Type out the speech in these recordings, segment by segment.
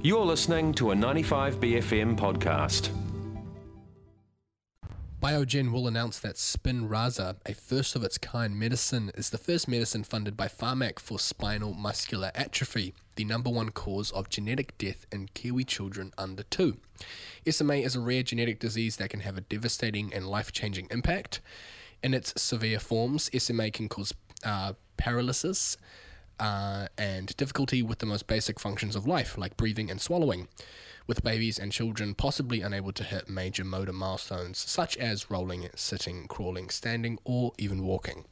You're listening to a 95BFM podcast. Biogen will announce that Spinraza, a first of its kind medicine, is the first medicine funded by Pharmac for spinal muscular atrophy, the number one cause of genetic death in Kiwi children under two. SMA is a rare genetic disease that can have a devastating and life changing impact. In its severe forms, SMA can cause uh, paralysis, uh, and difficulty with the most basic functions of life, like breathing and swallowing, with babies and children possibly unable to hit major motor milestones such as rolling, sitting, crawling, standing, or even walking.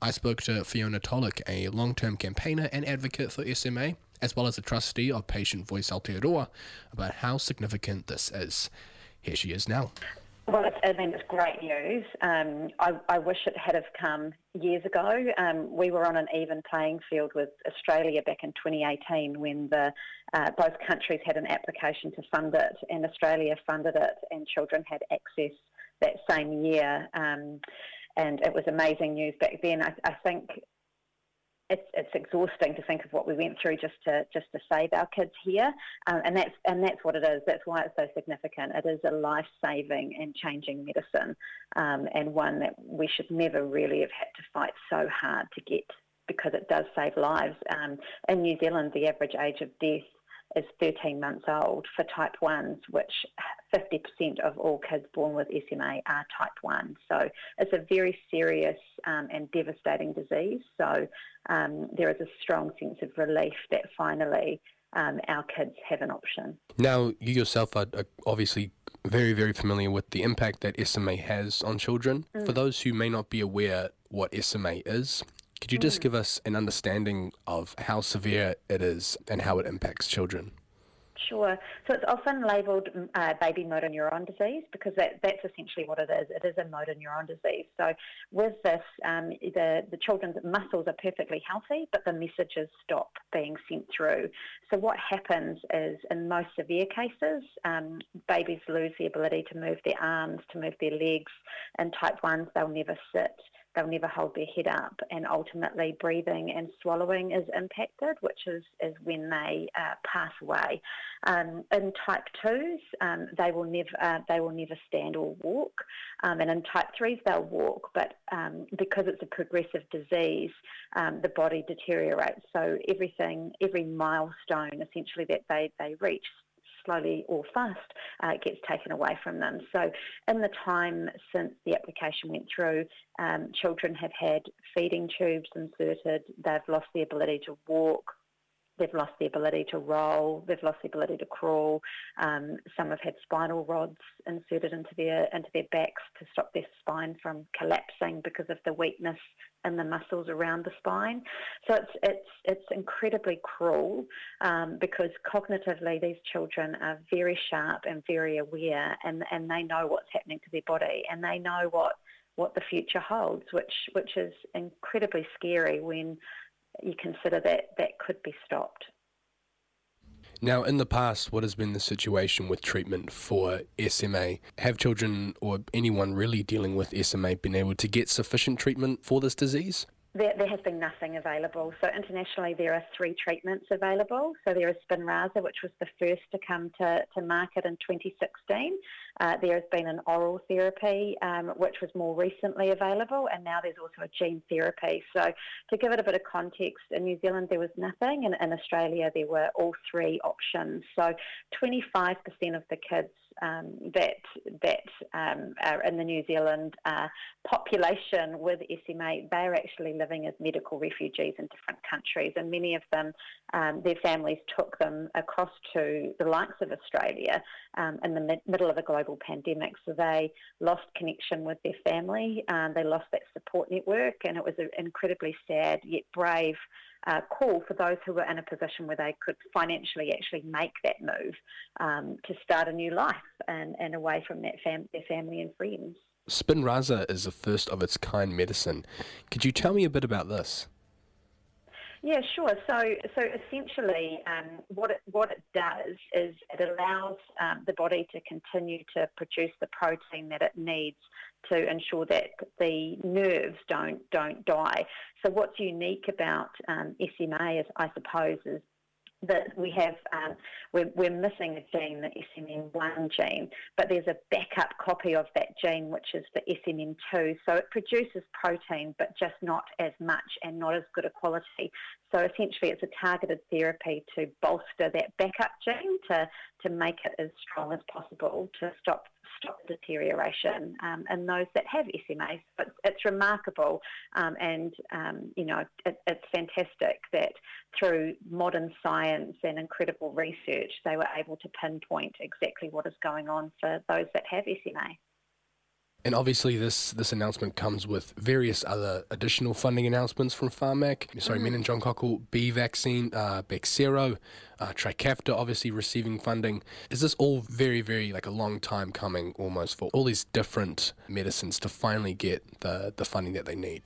I spoke to Fiona Tolich, a long term campaigner and advocate for SMA, as well as a trustee of Patient Voice Aotearoa, about how significant this is. Here she is now. Well, it's, I mean, it's great news. Um, I, I, wish it had have come years ago. Um, we were on an even playing field with Australia back in 2018 when the uh, both countries had an application to fund it, and Australia funded it, and children had access that same year. Um, and it was amazing news back then. I, I think it's it's exhausting to think of what we went through just to just to save our kids here, um, and that's and that's what it is. That's why it's so significant. It is a life saving and changing medicine, um, and one that we should never really have had to fight so hard to get because it does save lives. Um, in New Zealand, the average age of death is 13 months old for type 1s, which 50% of all kids born with SMA are type 1. So it's a very serious um, and devastating disease. So um, there is a strong sense of relief that finally um, our kids have an option. Now, you yourself are, obviously very, very familiar with the impact that SMA has on children. Mm. For those who may not be aware what SMA is, could you just mm. give us an understanding of how severe it is and how it impacts children? Sure. So it's often labelled mm, uh, baby motor neuron disease because that, that's essentially what it is. It is a motor neuron disease. So with this, um, the, the children's muscles are perfectly healthy, but the messages stop being sent through. So what happens is, in most severe cases, um, babies lose the ability to move their arms, to move their legs. In type 1s, they'll never sit they'll never hold their head up, and ultimately breathing and swallowing is impacted, which is, is when they uh, pass away. Um, in type twos, um, they will never uh, they will never stand or walk, um, and in type threes they'll walk, but um, because it's a progressive disease, um, the body deteriorates. So everything, every milestone essentially that they they reach slowly or fast uh, gets taken away from them. So, in the time since the application went through, um, children have had feeding tubes inserted, they've lost the ability to walk, They've lost the ability to roll. They've lost the ability to crawl. Um, some have had spinal rods inserted into their into their backs to stop their spine from collapsing because of the weakness in the muscles around the spine. So it's it's it's incredibly cruel um, because cognitively these children are very sharp and very aware, and and they know what's happening to their body, and they know what what the future holds, which which is incredibly scary when you consider that that could be stopped. Now, in the past, what has been the situation with treatment for SMA? Have children or anyone really dealing with SMA been able to get sufficient treatment for this disease? There, there, has been nothing available. So internationally, there are three treatments available. So there is Spinraza, which was the first to come to, to market in 2016. Uh, there has been an oral therapy, um, which was more recently available, and now there's also a gene therapy. So to give it a bit of context, in New Zealand there was nothing, and in Australia there were all three options. So 25% of the kids um, that that um, are in the New Zealand uh, population with SMA, they are actually living as medical refugees in different countries, and many of them, um, their families took them across to the likes of Australia um, in the mid- middle of a global pandemic. So they lost connection with their family, um, they lost that support network, and it was an incredibly sad yet brave uh, call for those who were in a position where they could financially actually make that move um, to start a new life and, and away from that fam- their family and friends. Spinraza is a first of its kind medicine. Could you tell me a bit about this? Yeah, sure. So, so essentially, um, what it what it does is it allows um, the body to continue to produce the protein that it needs to ensure that the nerves don't don't die. So, what's unique about um, SMA, is, I suppose, is that we have, um, we're, we're, missing a gene, the SMN1 gene, but there's a backup copy of that gene, which is the SMN2. So it produces protein, but just not as much and not as good a quality. So essentially, it's a targeted therapy to bolster that backup gene to, to make it as strong as possible to stop stop deterioration um, in those that have SMA. But it's remarkable, um, and um, you know it, it's fantastic that through modern science and incredible research, they were able to pinpoint exactly what is going on for those that have SMA. And obviously, this this announcement comes with various other additional funding announcements from Pharmac. Sorry, mm. meningococcal B vaccine, uh, Bexsero, uh, Trikafta obviously receiving funding. Is this all very, very like a long time coming almost for all these different medicines to finally get the, the funding that they need?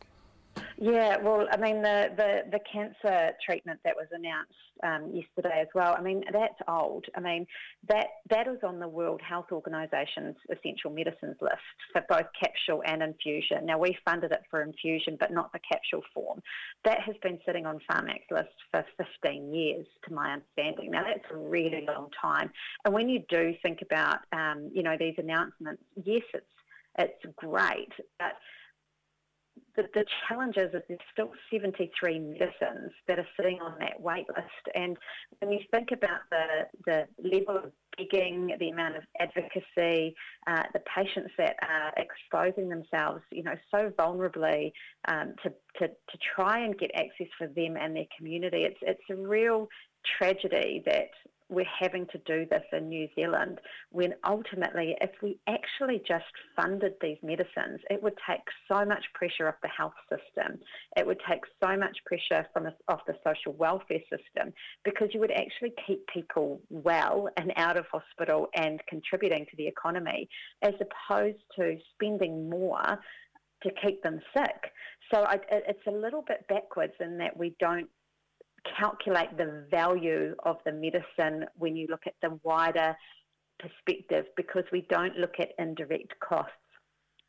Yeah, well, I mean, the, the, the cancer treatment that was announced um, yesterday as well, I mean, that's old. I mean, that, that is on the World Health Organization's essential medicines list for both capsule and infusion. Now, we funded it for infusion, but not the capsule form. That has been sitting on Pharmac's list for 15 years, to my understanding. Now, that's a really long time. And when you do think about, um, you know, these announcements, yes, it's, it's great, but the, the challenge is that there's still 73 medicines that are sitting on that wait list. And when you think about the, the level of begging, the amount of advocacy, uh, the patients that are exposing themselves, you know, so vulnerably um, to, to, to try and get access for them and their community, it's, it's a real tragedy that we're having to do this in New Zealand when ultimately, if we actually just funded these medicines, it would take so much pressure off the health system. It would take so much pressure from off the social welfare system because you would actually keep people well and out of hospital and contributing to the economy as opposed to spending more to keep them sick. So I, it's a little bit backwards in that we don't calculate the value of the medicine when you look at the wider perspective because we don't look at indirect costs.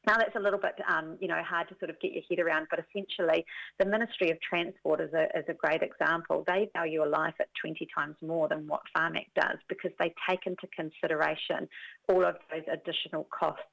Now that's a little bit, um, you know, hard to sort of get your head around, but essentially the Ministry of Transport is a, is a great example. They value a life at 20 times more than what Pharmac does because they take into consideration all of those additional costs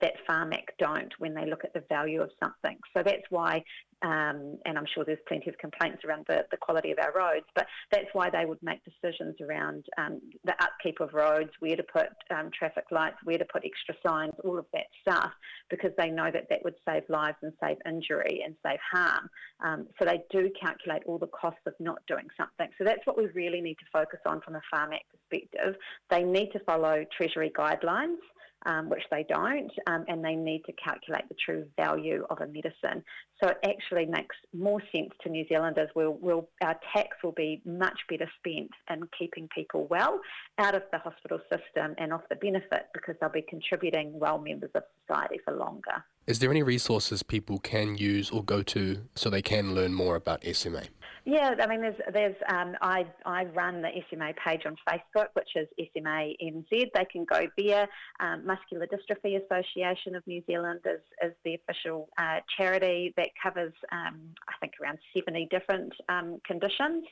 that Pharmac don't when they look at the value of something. So that's why um, and I'm sure there's plenty of complaints around the, the quality of our roads, but that's why they would make decisions around um, the upkeep of roads, where to put um, traffic lights, where to put extra signs, all of that stuff, because they know that that would save lives and save injury and save harm. Um, so they do calculate all the costs of not doing something. So that's what we really need to focus on from a Pharmac perspective. They need to follow Treasury guidelines um, which they don't, um, and they need to calculate the true value of a medicine. So it actually makes more sense to New Zealanders. We'll, we'll, our tax will be much better spent in keeping people well out of the hospital system and off the benefit because they'll be contributing well members of society for longer. Is there any resources people can use or go to so they can learn more about SMA? Yeah, I mean, there's, there's um, I, I run the SMA page on Facebook, which is SMA NZ. They can go there. Um, Muscular Dystrophy Association of New Zealand is, is the official uh, charity that covers, um, I think, around 70 different um, conditions.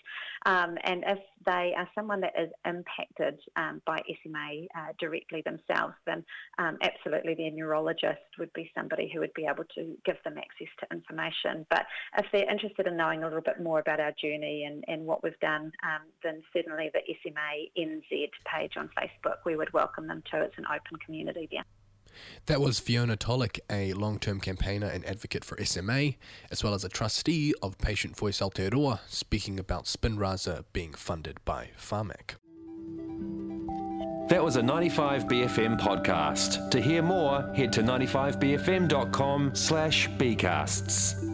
Um, and if they are someone that is impacted um, by SMA uh, directly themselves, then absolutely their neurologist would be somebody who would be able to give them access to information. But if they're interested in knowing a little bit more about our journey and, and what we've done, um, then certainly the SMA NZ page on Facebook, we would welcome them to. It's an open community there. That was Fiona Tolich, a long term campaigner and advocate for SMA, as well as a trustee of Patient Voice Aotearoa, speaking about Spinraza being funded by Pharmac. That was a 95BFM podcast. To hear more, head to 95BFM.com slash bcasts.